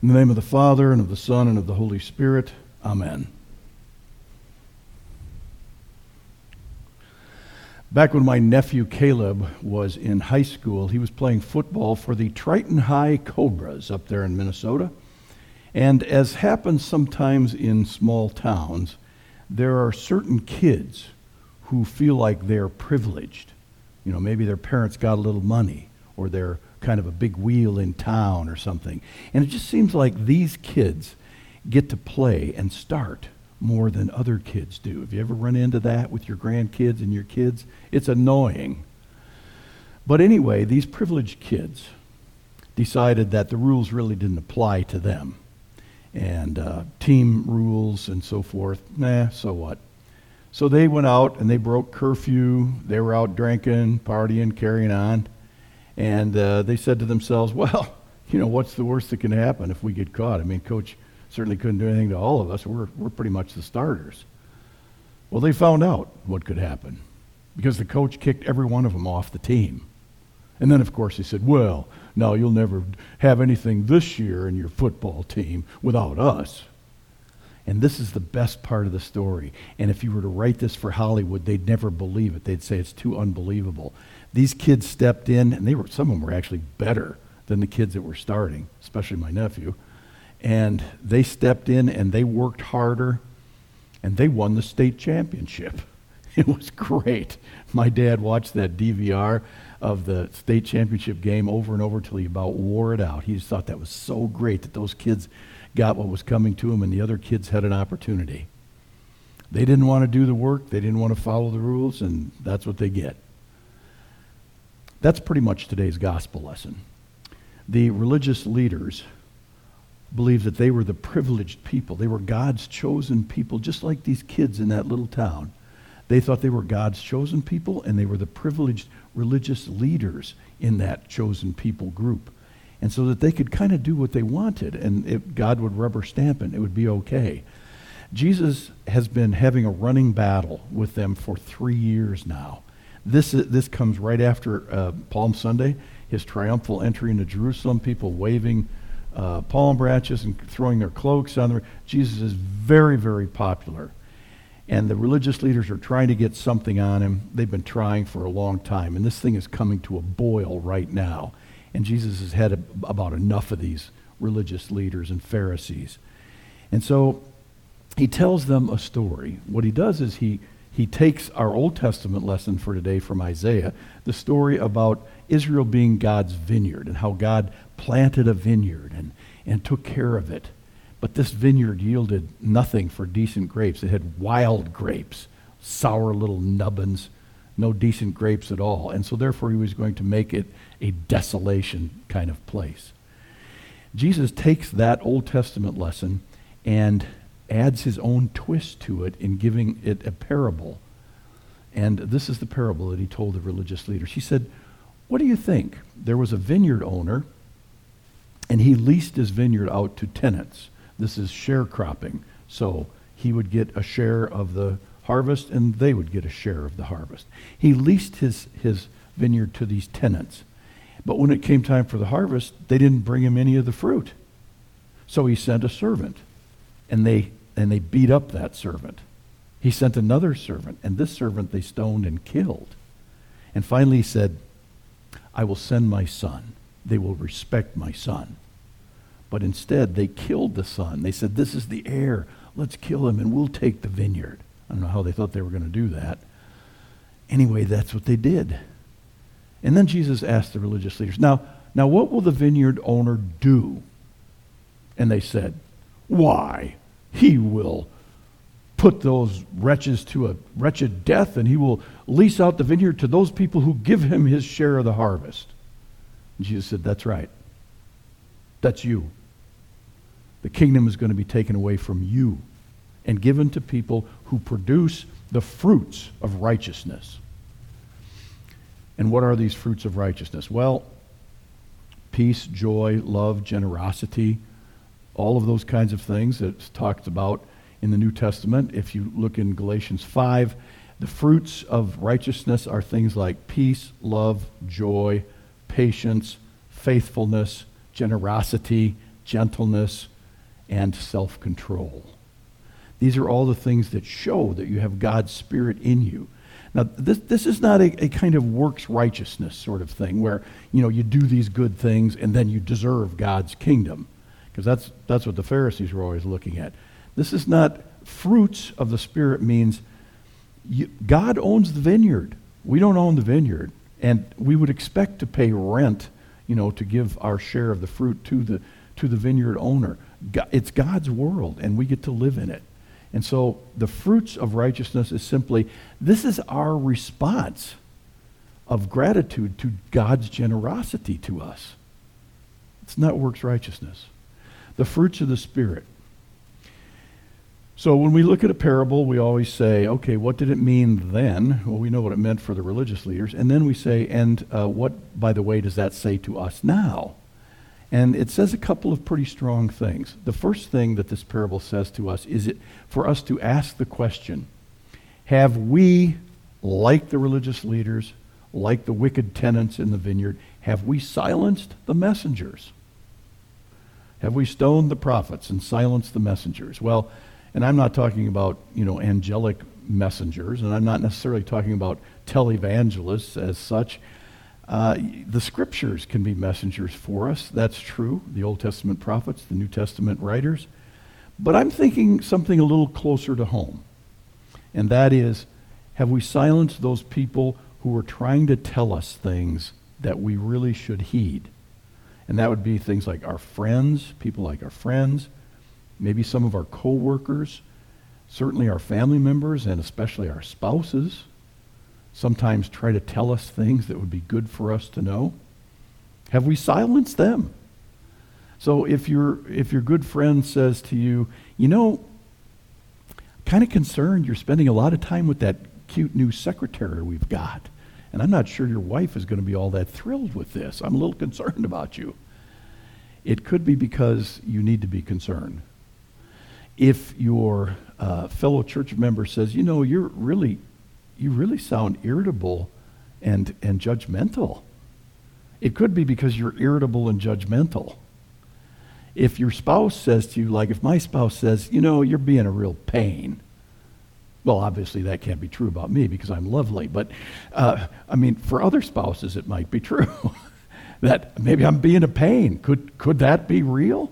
In the name of the Father, and of the Son, and of the Holy Spirit. Amen. Back when my nephew Caleb was in high school, he was playing football for the Triton High Cobras up there in Minnesota. And as happens sometimes in small towns, there are certain kids who feel like they're privileged. You know, maybe their parents got a little money, or they're kind of a big wheel in town or something. And it just seems like these kids get to play and start more than other kids do. Have you ever run into that with your grandkids and your kids? It's annoying. But anyway, these privileged kids decided that the rules really didn't apply to them. And uh, team rules and so forth, nah, so what? So they went out and they broke curfew. They were out drinking, partying, carrying on. And uh, they said to themselves, well, you know, what's the worst that can happen if we get caught? I mean, coach certainly couldn't do anything to all of us. We're, we're pretty much the starters. Well, they found out what could happen because the coach kicked every one of them off the team. And then, of course, he said, well, no, you'll never have anything this year in your football team without us. And this is the best part of the story. And if you were to write this for Hollywood, they'd never believe it. They'd say it's too unbelievable. These kids stepped in, and they were some of them were actually better than the kids that were starting, especially my nephew. And they stepped in and they worked harder, and they won the state championship. It was great. My dad watched that DVR of the state championship game over and over till he about wore it out. He just thought that was so great that those kids got what was coming to them and the other kids had an opportunity. They didn't want to do the work, they didn't want to follow the rules, and that's what they get. That's pretty much today's gospel lesson. The religious leaders believed that they were the privileged people. They were God's chosen people, just like these kids in that little town. They thought they were God's chosen people, and they were the privileged religious leaders in that chosen people group. And so that they could kind of do what they wanted, and it, God would rubber stamp it, it would be okay. Jesus has been having a running battle with them for three years now. This, this comes right after uh, Palm Sunday, his triumphal entry into Jerusalem, people waving uh, palm branches and throwing their cloaks on there. Jesus is very, very popular. And the religious leaders are trying to get something on him. They've been trying for a long time. And this thing is coming to a boil right now. And Jesus has had a, about enough of these religious leaders and Pharisees. And so he tells them a story. What he does is he he takes our Old Testament lesson for today from Isaiah, the story about Israel being God's vineyard and how God planted a vineyard and, and took care of it. But this vineyard yielded nothing for decent grapes. It had wild grapes, sour little nubbins, no decent grapes at all. And so therefore he was going to make it a desolation kind of place. Jesus takes that Old Testament lesson and adds his own twist to it in giving it a parable. And this is the parable that he told the religious leaders. He said, What do you think? There was a vineyard owner, and he leased his vineyard out to tenants. This is sharecropping. So he would get a share of the harvest, and they would get a share of the harvest. He leased his, his vineyard to these tenants. But when it came time for the harvest, they didn't bring him any of the fruit. So he sent a servant, and they and they beat up that servant. He sent another servant, and this servant they stoned and killed. And finally he said, I will send my son. They will respect my son. But instead, they killed the son. They said, This is the heir. Let's kill him and we'll take the vineyard. I don't know how they thought they were going to do that. Anyway, that's what they did. And then Jesus asked the religious leaders, Now, now what will the vineyard owner do? And they said, Why? He will put those wretches to a wretched death and he will lease out the vineyard to those people who give him his share of the harvest. And Jesus said, That's right. That's you. The kingdom is going to be taken away from you and given to people who produce the fruits of righteousness. And what are these fruits of righteousness? Well, peace, joy, love, generosity, all of those kinds of things that's talked about in the New Testament. If you look in Galatians 5, the fruits of righteousness are things like peace, love, joy, patience, faithfulness, generosity, gentleness, and self control. These are all the things that show that you have God's Spirit in you. Now, this, this is not a, a kind of works righteousness sort of thing where, you know, you do these good things and then you deserve God's kingdom. Because that's, that's what the Pharisees were always looking at. This is not fruits of the Spirit means you, God owns the vineyard. We don't own the vineyard. And we would expect to pay rent, you know, to give our share of the fruit to the, to the vineyard owner. It's God's world, and we get to live in it. And so the fruits of righteousness is simply this is our response of gratitude to God's generosity to us. It's not works righteousness. The fruits of the Spirit. So when we look at a parable, we always say, okay, what did it mean then? Well, we know what it meant for the religious leaders. And then we say, and uh, what, by the way, does that say to us now? And it says a couple of pretty strong things. The first thing that this parable says to us is it for us to ask the question Have we, like the religious leaders, like the wicked tenants in the vineyard, have we silenced the messengers? Have we stoned the prophets and silenced the messengers? Well, and I'm not talking about, you know, angelic messengers, and I'm not necessarily talking about televangelists as such. Uh, the scriptures can be messengers for us. That's true. The Old Testament prophets, the New Testament writers. But I'm thinking something a little closer to home. And that is have we silenced those people who are trying to tell us things that we really should heed? And that would be things like our friends, people like our friends, maybe some of our coworkers, certainly our family members, and especially our spouses sometimes try to tell us things that would be good for us to know? Have we silenced them? So if your if your good friend says to you, you know, kind of concerned you're spending a lot of time with that cute new secretary we've got. And I'm not sure your wife is going to be all that thrilled with this. I'm a little concerned about you. It could be because you need to be concerned. If your uh, fellow church member says, you know, you're really you really sound irritable and, and judgmental. It could be because you're irritable and judgmental. If your spouse says to you, like if my spouse says, you know, you're being a real pain, well, obviously that can't be true about me because I'm lovely, but uh, I mean, for other spouses it might be true that maybe I'm being a pain. Could, could that be real?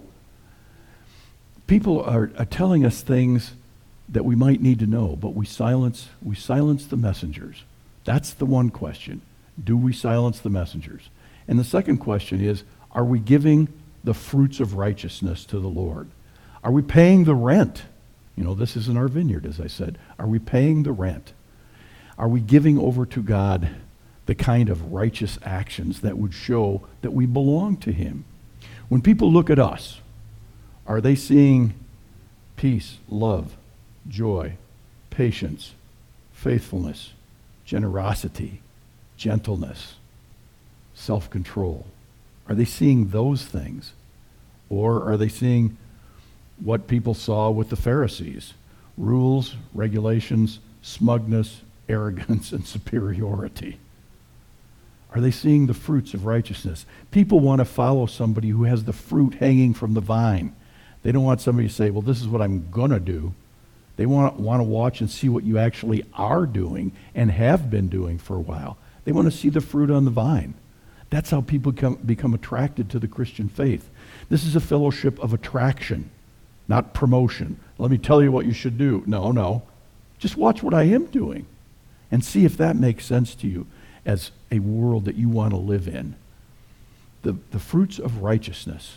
People are, are telling us things that we might need to know, but we silence, we silence the messengers. That's the one question. Do we silence the messengers? And the second question is, are we giving the fruits of righteousness to the Lord? Are we paying the rent? You know, this isn't our vineyard, as I said. Are we paying the rent? Are we giving over to God the kind of righteous actions that would show that we belong to Him? When people look at us, are they seeing peace, love, joy, patience, faithfulness, generosity, gentleness, self control? Are they seeing those things? Or are they seeing what people saw with the Pharisees rules, regulations, smugness, arrogance, and superiority? Are they seeing the fruits of righteousness? People want to follow somebody who has the fruit hanging from the vine. They don't want somebody to say, well, this is what I'm going to do. They want, want to watch and see what you actually are doing and have been doing for a while. They want to see the fruit on the vine. That's how people come, become attracted to the Christian faith. This is a fellowship of attraction, not promotion. Let me tell you what you should do. No, no. Just watch what I am doing and see if that makes sense to you as a world that you want to live in. The, the fruits of righteousness.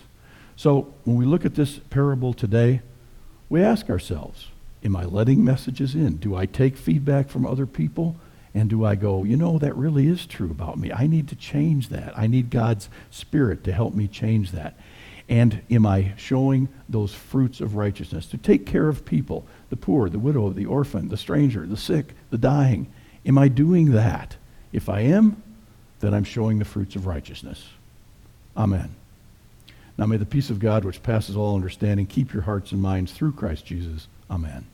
So when we look at this parable today, we ask ourselves, Am I letting messages in? Do I take feedback from other people? And do I go, you know, that really is true about me? I need to change that. I need God's Spirit to help me change that. And am I showing those fruits of righteousness to take care of people, the poor, the widow, the orphan, the stranger, the sick, the dying? Am I doing that? If I am, then I'm showing the fruits of righteousness. Amen. Now may the peace of God, which passes all understanding, keep your hearts and minds through Christ Jesus. Amen.